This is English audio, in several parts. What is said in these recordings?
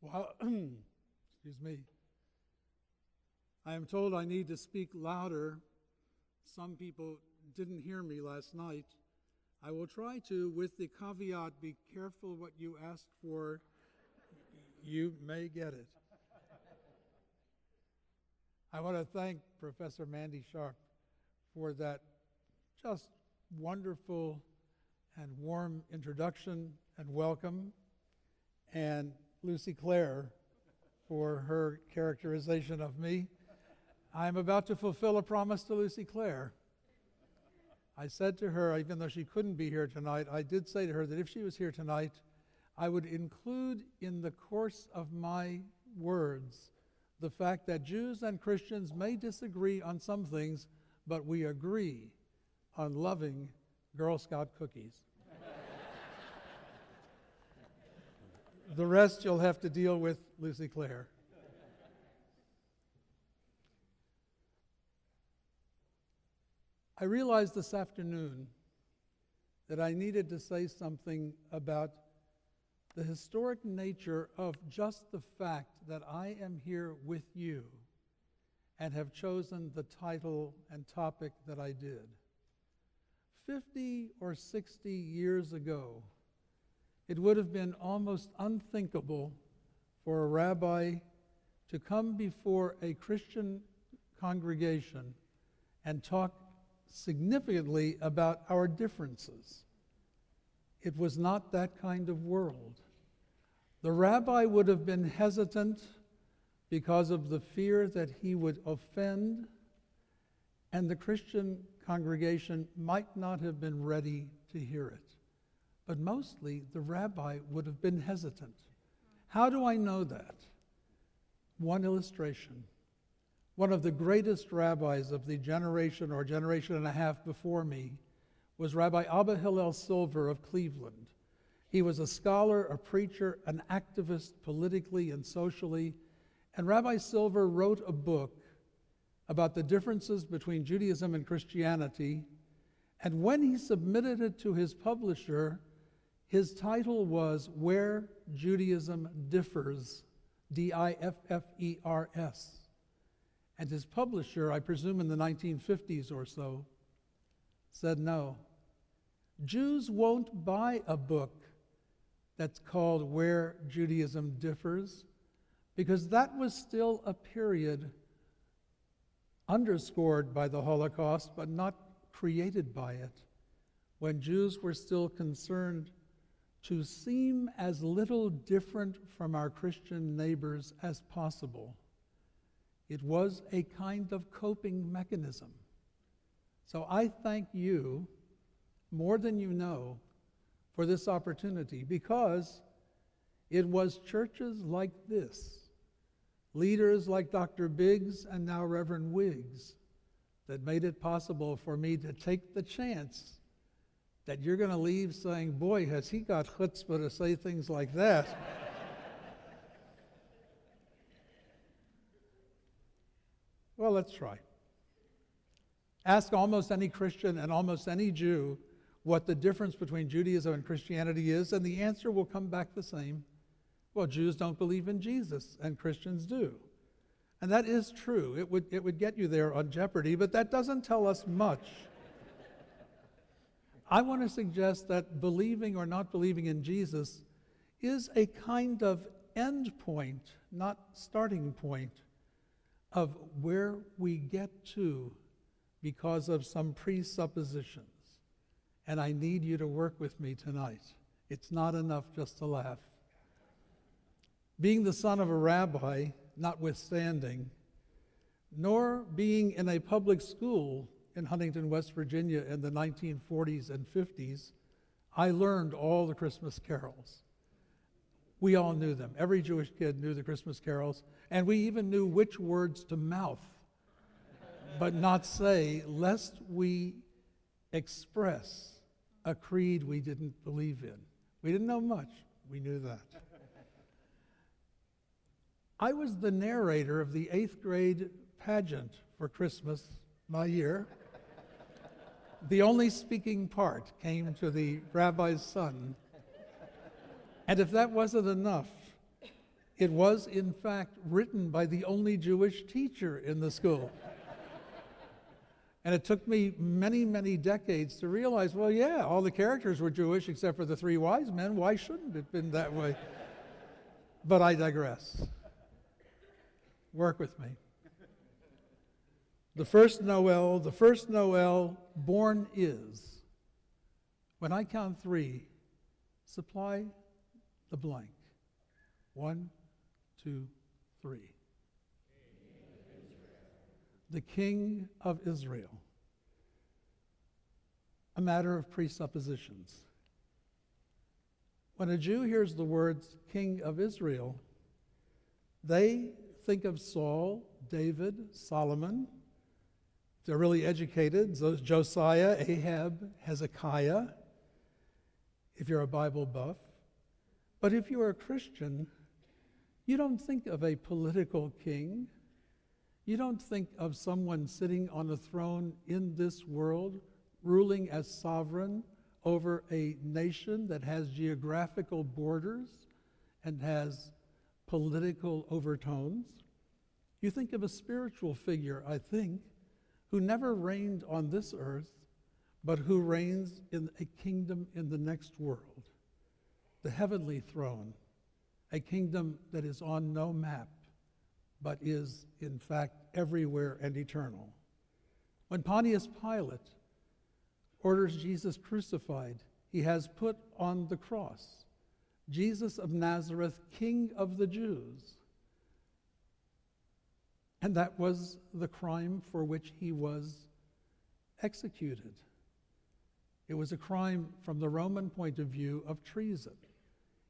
Well, excuse me. I am told I need to speak louder. Some people didn't hear me last night. I will try to, with the caveat be careful what you ask for, you may get it. I want to thank Professor Mandy Sharp for that just wonderful and warm introduction and welcome, and Lucy Clare for her characterization of me. I'm about to fulfill a promise to Lucy Clare. I said to her, even though she couldn't be here tonight, I did say to her that if she was here tonight, I would include in the course of my words the fact that Jews and Christians may disagree on some things, but we agree on loving Girl Scout cookies. The rest you'll have to deal with Lucy Clare. I realized this afternoon that I needed to say something about the historic nature of just the fact that I am here with you and have chosen the title and topic that I did. 50 or 60 years ago, it would have been almost unthinkable for a rabbi to come before a Christian congregation and talk significantly about our differences. It was not that kind of world. The rabbi would have been hesitant because of the fear that he would offend, and the Christian congregation might not have been ready to hear it. But mostly, the rabbi would have been hesitant. How do I know that? One illustration. One of the greatest rabbis of the generation or generation and a half before me was Rabbi Abba Hillel Silver of Cleveland. He was a scholar, a preacher, an activist politically and socially. And Rabbi Silver wrote a book about the differences between Judaism and Christianity. And when he submitted it to his publisher, his title was Where Judaism Differs, D I F F E R S. And his publisher, I presume in the 1950s or so, said no. Jews won't buy a book that's called Where Judaism Differs because that was still a period underscored by the Holocaust, but not created by it, when Jews were still concerned to seem as little different from our Christian neighbors as possible. It was a kind of coping mechanism. So I thank you more than you know for this opportunity because it was churches like this, leaders like Dr. Biggs and now Reverend Wiggs, that made it possible for me to take the chance that you're going to leave saying, Boy, has he got chutzpah to say things like that. Well, let's try. Ask almost any Christian and almost any Jew what the difference between Judaism and Christianity is, and the answer will come back the same. Well, Jews don't believe in Jesus, and Christians do. And that is true. It would, it would get you there on jeopardy, but that doesn't tell us much. I want to suggest that believing or not believing in Jesus is a kind of end point, not starting point of where we get to because of some presuppositions. And I need you to work with me tonight. It's not enough just to laugh. Being the son of a rabbi, notwithstanding, nor being in a public school in Huntington, West Virginia in the 1940s and 50s, I learned all the Christmas carols. We all knew them. Every Jewish kid knew the Christmas carols, and we even knew which words to mouth, but not say, lest we express a creed we didn't believe in. We didn't know much, we knew that. I was the narrator of the eighth grade pageant for Christmas my year. The only speaking part came to the rabbi's son and if that wasn't enough, it was, in fact, written by the only Jewish teacher in the school. and it took me many, many decades to realize well, yeah, all the characters were Jewish except for the three wise men. Why shouldn't it have been that way? but I digress. Work with me. The first Noel, the first Noel born is. When I count three, supply the blank. One, two, three. The King of Israel. A matter of presuppositions. When a Jew hears the words King of Israel, they think of Saul, David, Solomon. They're really educated, Josiah, Ahab, Hezekiah, if you're a Bible buff. But if you're a Christian, you don't think of a political king. You don't think of someone sitting on a throne in this world, ruling as sovereign over a nation that has geographical borders and has political overtones. You think of a spiritual figure, I think, who never reigned on this earth, but who reigns in a kingdom in the next world, the heavenly throne, a kingdom that is on no map, but is, in fact, everywhere and eternal. When Pontius Pilate orders Jesus crucified, he has put on the cross Jesus of Nazareth, King of the Jews. And that was the crime for which he was executed. It was a crime from the Roman point of view of treason.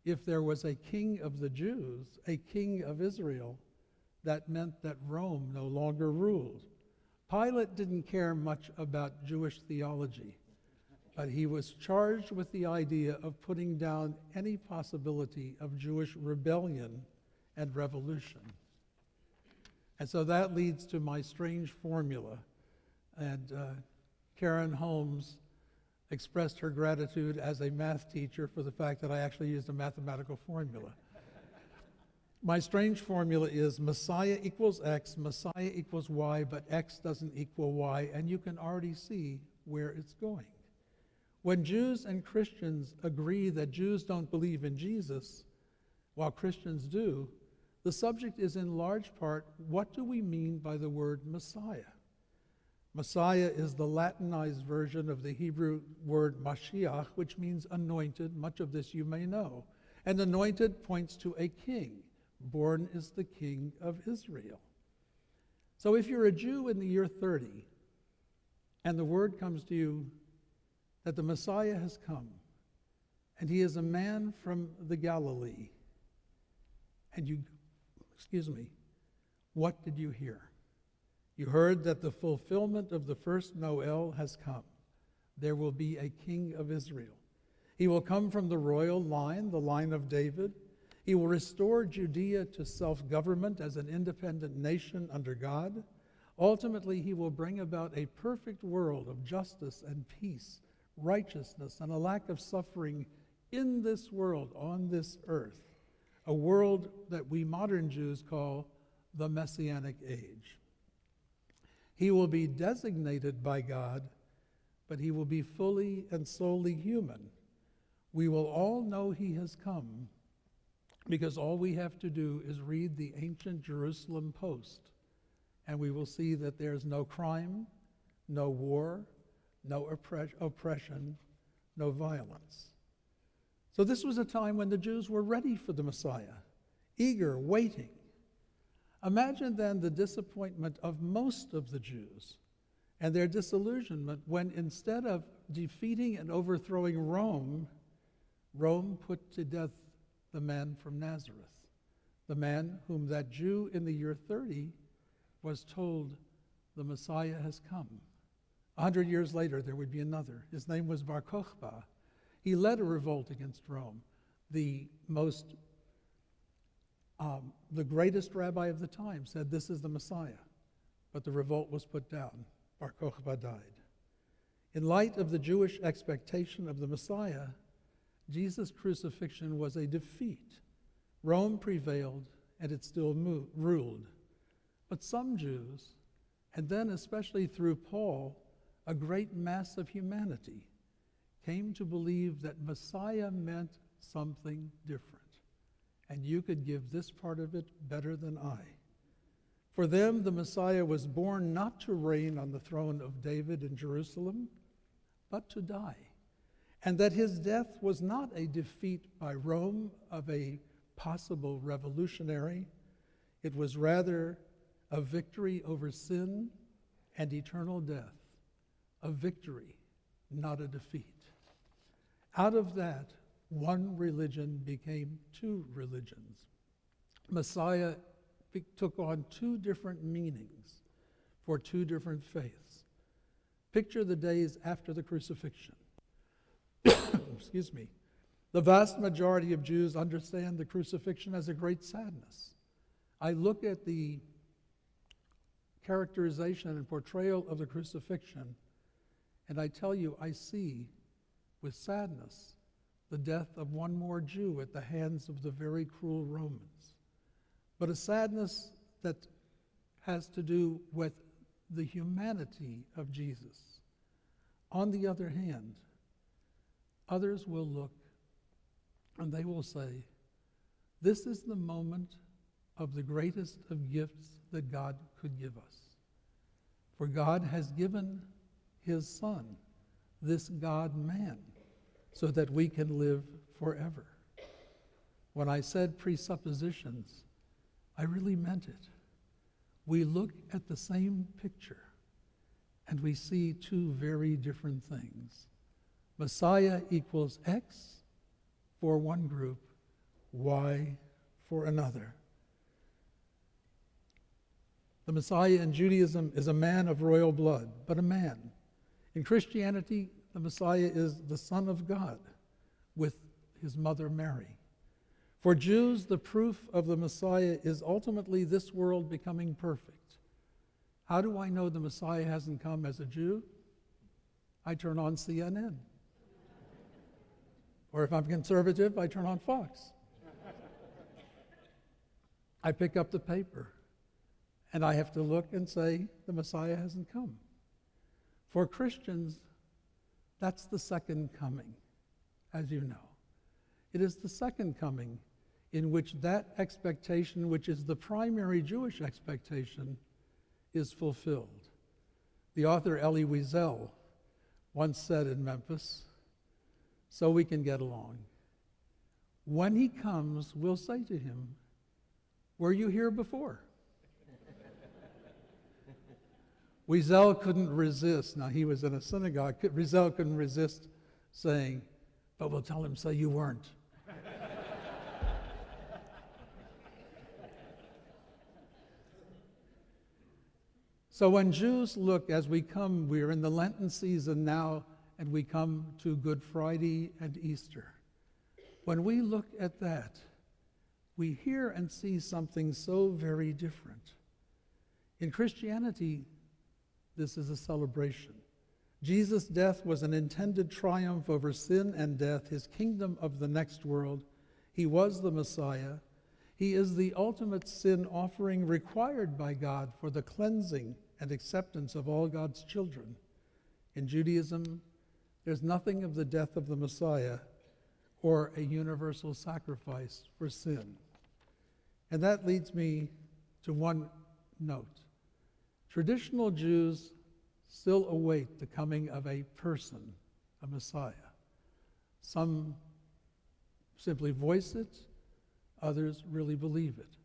If there was a king of the Jews, a king of Israel, that meant that Rome no longer ruled. Pilate didn't care much about Jewish theology, but he was charged with the idea of putting down any possibility of Jewish rebellion and revolution. And so that leads to my strange formula. And uh, Karen Holmes expressed her gratitude as a math teacher for the fact that I actually used a mathematical formula. My strange formula is Messiah equals X, Messiah equals Y, but X doesn't equal Y, and you can already see where it's going. When Jews and Christians agree that Jews don't believe in Jesus, while Christians do, the subject is in large part what do we mean by the word Messiah? Messiah is the Latinized version of the Hebrew word Mashiach, which means anointed. Much of this you may know. And anointed points to a king. Born is the king of Israel. So if you're a Jew in the year 30 and the word comes to you that the Messiah has come and he is a man from the Galilee, and you, excuse me, what did you hear? You heard that the fulfillment of the first Noel has come. There will be a king of Israel. He will come from the royal line, the line of David. He will restore Judea to self government as an independent nation under God. Ultimately, he will bring about a perfect world of justice and peace, righteousness, and a lack of suffering in this world, on this earth, a world that we modern Jews call the Messianic age. He will be designated by God, but he will be fully and solely human. We will all know he has come because all we have to do is read the ancient Jerusalem Post, and we will see that there's no crime, no war, no oppression, no violence. So, this was a time when the Jews were ready for the Messiah, eager, waiting. Imagine then the disappointment of most of the Jews and their disillusionment when instead of defeating and overthrowing Rome, Rome put to death the man from Nazareth, the man whom that Jew in the year 30 was told the Messiah has come. A hundred years later, there would be another. His name was Bar Kokhba. He led a revolt against Rome, the most um, the greatest rabbi of the time said, This is the Messiah. But the revolt was put down. Bar Kokhba died. In light of the Jewish expectation of the Messiah, Jesus' crucifixion was a defeat. Rome prevailed and it still ruled. But some Jews, and then especially through Paul, a great mass of humanity came to believe that Messiah meant something different. And you could give this part of it better than I. For them, the Messiah was born not to reign on the throne of David in Jerusalem, but to die. And that his death was not a defeat by Rome of a possible revolutionary, it was rather a victory over sin and eternal death, a victory, not a defeat. Out of that, one religion became two religions. Messiah took on two different meanings for two different faiths. Picture the days after the crucifixion. Excuse me. The vast majority of Jews understand the crucifixion as a great sadness. I look at the characterization and portrayal of the crucifixion, and I tell you, I see with sadness the death of one more Jew at the hands of the very cruel Romans. But a sadness that has to do with the humanity of Jesus. On the other hand, others will look and they will say, This is the moment of the greatest of gifts that God could give us. For God has given his Son, this God man, so that we can live forever. When I said presuppositions, I really meant it. We look at the same picture and we see two very different things. Messiah equals X for one group, Y for another. The Messiah in Judaism is a man of royal blood, but a man. In Christianity, the Messiah is the Son of God with his mother Mary. For Jews, the proof of the Messiah is ultimately this world becoming perfect. How do I know the Messiah hasn't come as a Jew? I turn on CNN. Or if I'm conservative, I turn on Fox. I pick up the paper. And I have to look and say, the Messiah hasn't come. For Christians, that's the second coming, as you know. It is the second coming in which that expectation, which is the primary Jewish expectation, is fulfilled. The author Elie Wiesel once said in Memphis, so we can get along. When he comes, we'll say to him, Were you here before? Wiesel couldn't resist. Now, he was in a synagogue. Wiesel couldn't resist saying, but we'll tell him, so you weren't. so when Jews look, as we come, we're in the Lenten season now, and we come to Good Friday and Easter. When we look at that, we hear and see something so very different. In Christianity, this is a celebration. Jesus' death was an intended triumph over sin and death, his kingdom of the next world. He was the Messiah. He is the ultimate sin offering required by God for the cleansing and acceptance of all God's children. In Judaism, there's nothing of the death of the Messiah or a universal sacrifice for sin. And that leads me to one note. Traditional Jews still await the coming of a person, a Messiah. Some simply voice it, others really believe it.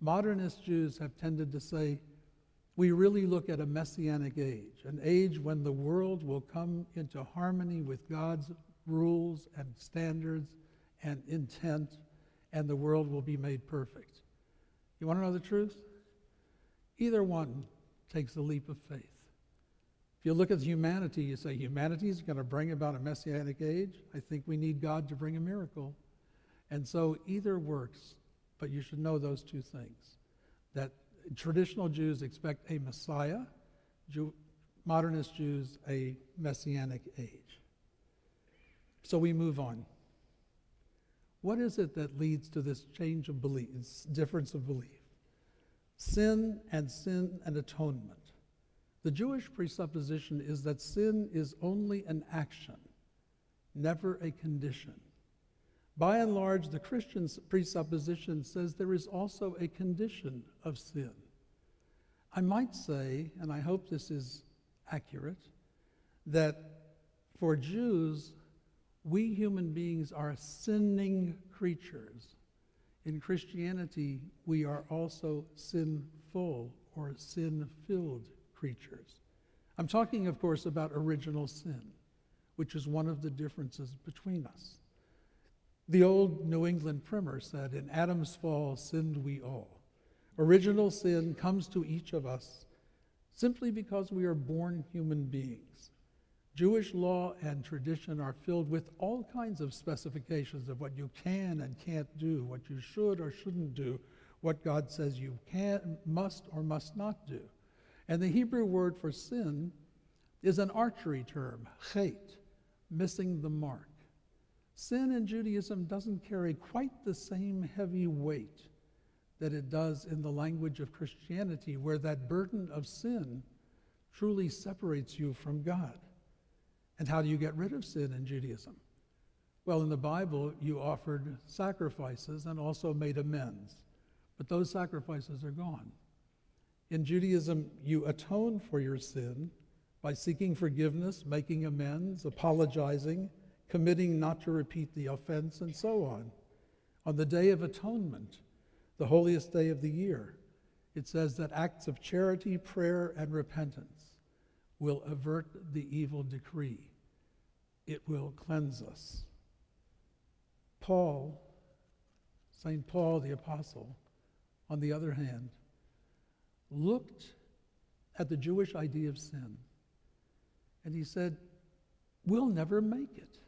Modernist Jews have tended to say, we really look at a messianic age, an age when the world will come into harmony with God's rules and standards and intent, and the world will be made perfect. You want to know the truth? Either one takes a leap of faith. If you look at humanity, you say humanity is going to bring about a messianic age. I think we need God to bring a miracle. And so either works, but you should know those two things. That traditional Jews expect a Messiah, Jew, modernist Jews a messianic age. So we move on. What is it that leads to this change of belief, This difference of belief? Sin and sin and atonement. The Jewish presupposition is that sin is only an action, never a condition. By and large, the Christian presupposition says there is also a condition of sin. I might say, and I hope this is accurate, that for Jews, we human beings are sinning creatures. In Christianity, we are also sinful or sin filled creatures. I'm talking, of course, about original sin, which is one of the differences between us. The old New England primer said, In Adam's fall sinned we all. Original sin comes to each of us simply because we are born human beings. Jewish law and tradition are filled with all kinds of specifications of what you can and can't do, what you should or shouldn't do, what God says you can, must or must not do. And the Hebrew word for sin is an archery term, chet, missing the mark. Sin in Judaism doesn't carry quite the same heavy weight that it does in the language of Christianity, where that burden of sin truly separates you from God. And how do you get rid of sin in Judaism? Well, in the Bible, you offered sacrifices and also made amends. But those sacrifices are gone. In Judaism, you atone for your sin by seeking forgiveness, making amends, apologizing, committing not to repeat the offense, and so on. On the Day of Atonement, the holiest day of the year, it says that acts of charity, prayer, and repentance will avert the evil decree. It will cleanse us. Paul, St. Paul the Apostle, on the other hand, looked at the Jewish idea of sin and he said, We'll never make it.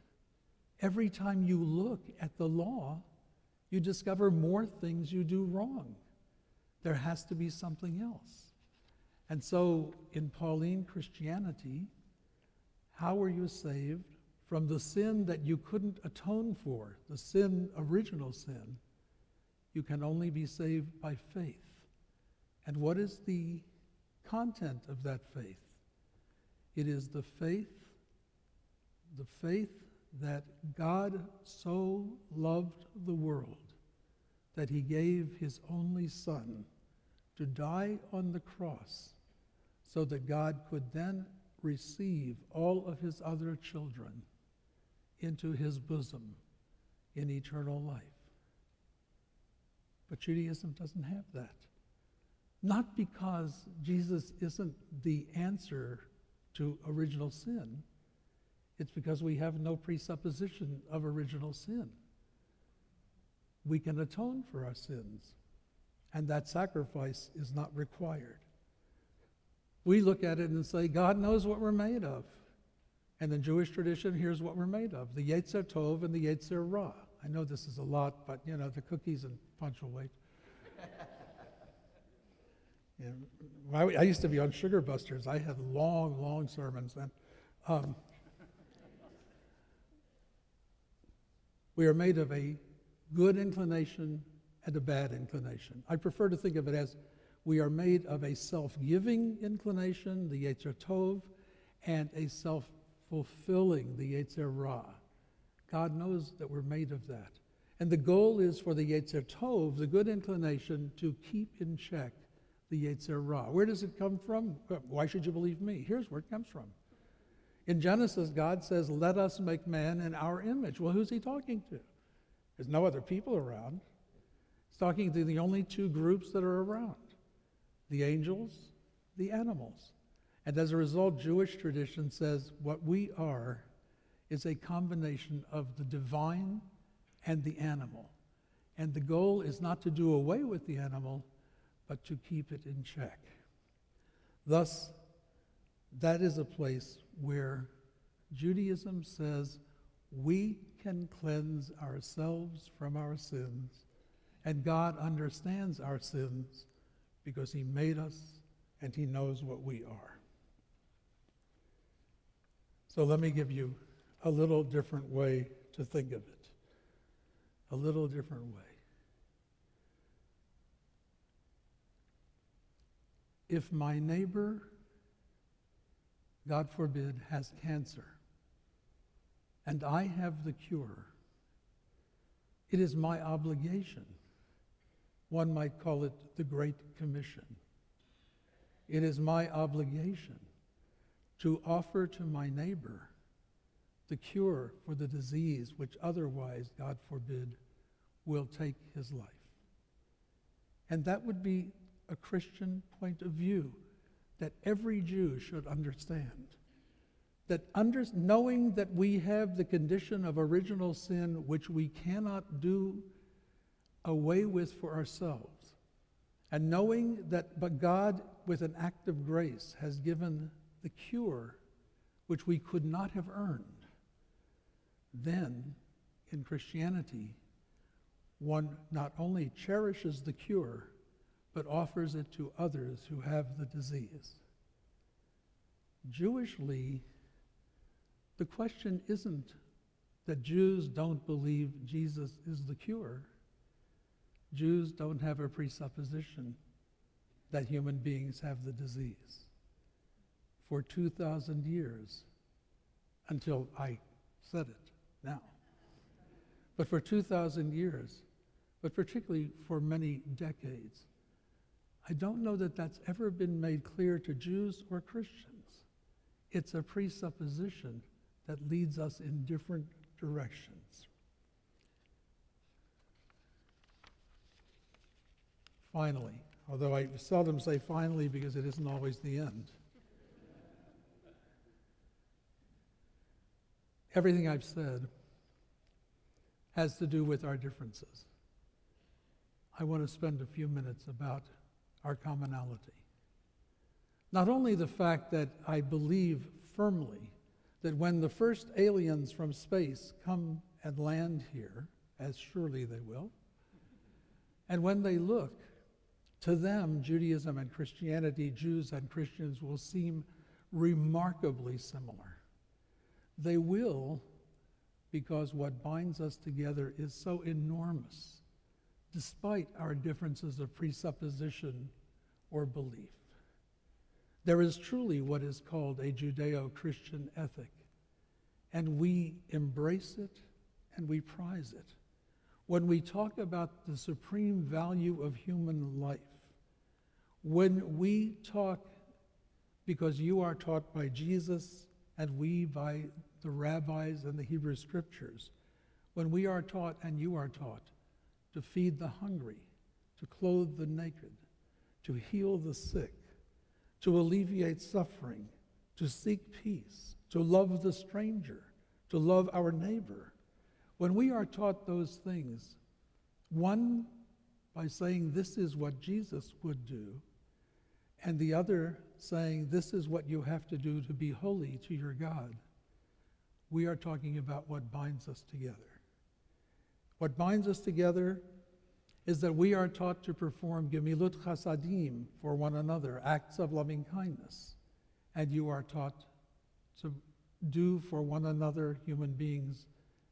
Every time you look at the law, you discover more things you do wrong. There has to be something else. And so, in Pauline Christianity, how were you saved from the sin that you couldn't atone for, the sin, original sin? You can only be saved by faith. And what is the content of that faith? It is the faith, the faith that God so loved the world that he gave his only Son to die on the cross so that God could then receive all of his other children into his bosom in eternal life. But Judaism doesn't have that. Not because Jesus isn't the answer to original sin, it's because we have no presupposition of original sin. We can atone for our sins, and that sacrifice is not required. We look at it and say, God knows what we're made of. And in Jewish tradition, here's what we're made of the Yetzer Tov and the Yetzer Ra. I know this is a lot, but you know, the cookies and punch will wait. I, I, used to be on Sugar Busters. I had long, long sermons then. Um, we are made of a good inclination and a bad inclination. I prefer to think of it as we are made of a self giving inclination, the Yetzer Tov, and a self fulfilling, the Yetzer Ra. God knows that we're made of that. And the goal is for the Yetzer Tov, the good inclination, to keep in check the Yetzer Ra. Where does it come from? Why should you believe me? Here's where it comes from. In Genesis, God says, Let us make man in our image. Well, who's he talking to? There's no other people around. He's talking to the only two groups that are around the angels, the animals. And as a result, Jewish tradition says what we are is a combination of the divine and the animal. And the goal is not to do away with the animal, but to keep it in check. Thus, that is a place where Judaism says we can cleanse ourselves from our sins, and God understands our sins because He made us and He knows what we are. So let me give you a little different way to think of it. a little different way. If my neighbor, God forbid, has cancer, and I have the cure, it is my obligation. One might call it the Great Commission. It is my obligation to offer to my neighbor the cure for the disease which otherwise, God forbid, will take his life. And that would be a Christian point of view that every Jew should understand. That under, knowing that we have the condition of original sin which we cannot do away with for ourselves, and knowing that but God, with an act of grace, has given the cure which we could not have earned, then in Christianity, one not only cherishes the cure, but offers it to others who have the disease. Jewishly, the question isn't that Jews don't believe Jesus is the cure. Jews don't have a presupposition that human beings have the disease. For 2,000 years, until I said it now. But for 2,000 years, but particularly for many decades, I don't know that that's ever been made clear to Jews or Christians. It's a presupposition that leads us in different directions. Finally, although I seldom say finally because it isn't always the end. Everything I've said has to do with our differences. I want to spend a few minutes about our commonality. Not only the fact that I believe firmly that when the first aliens from space come and land here, as surely they will, and when they look, to them, Judaism and Christianity, Jews and Christians will seem remarkably similar. They will, because what binds us together is so enormous, despite our differences of presupposition or belief. There is truly what is called a Judeo Christian ethic, and we embrace it and we prize it. When we talk about the supreme value of human life, when we talk, because you are taught by Jesus and we by the rabbis and the Hebrew scriptures, when we are taught and you are taught to feed the hungry, to clothe the naked, to heal the sick, to alleviate suffering, to seek peace, to love the stranger, to love our neighbor. When we are taught those things, one by saying this is what Jesus would do, and the other saying this is what you have to do to be holy to your God, we are talking about what binds us together. What binds us together is that we are taught to perform gemilut chasadim for one another, acts of loving kindness. And you are taught to do for one another, human beings,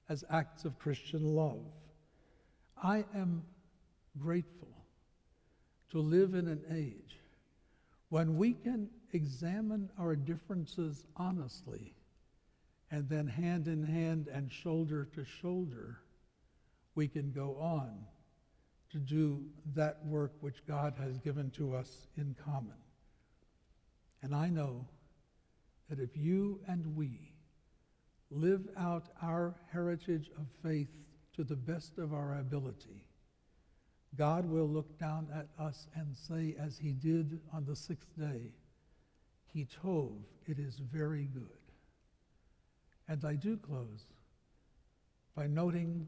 as acts of Christian love. I am grateful to live in an age when we can examine our differences honestly and then hand in hand and shoulder to shoulder, we can go on to do that work which God has given to us in common. And I know that if you and we live out our heritage of faith to the best of our ability, God will look down at us and say, as he did on the sixth day, He tov, it is very good. And I do close by noting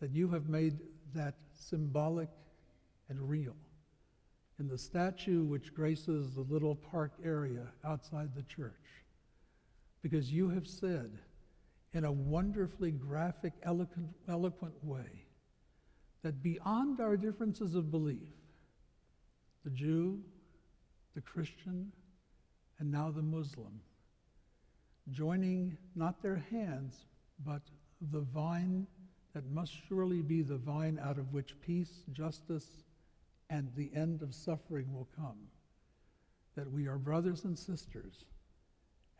that you have made that symbolic and real in the statue which graces the little park area outside the church. Because you have said in a wonderfully graphic, eloquent, eloquent way that beyond our differences of belief, the Jew, the Christian, and now the Muslim, joining not their hands, but the vine that must surely be the vine out of which peace, justice, and the end of suffering will come. That we are brothers and sisters,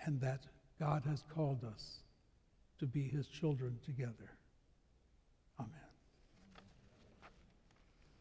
and that God has called us to be his children together.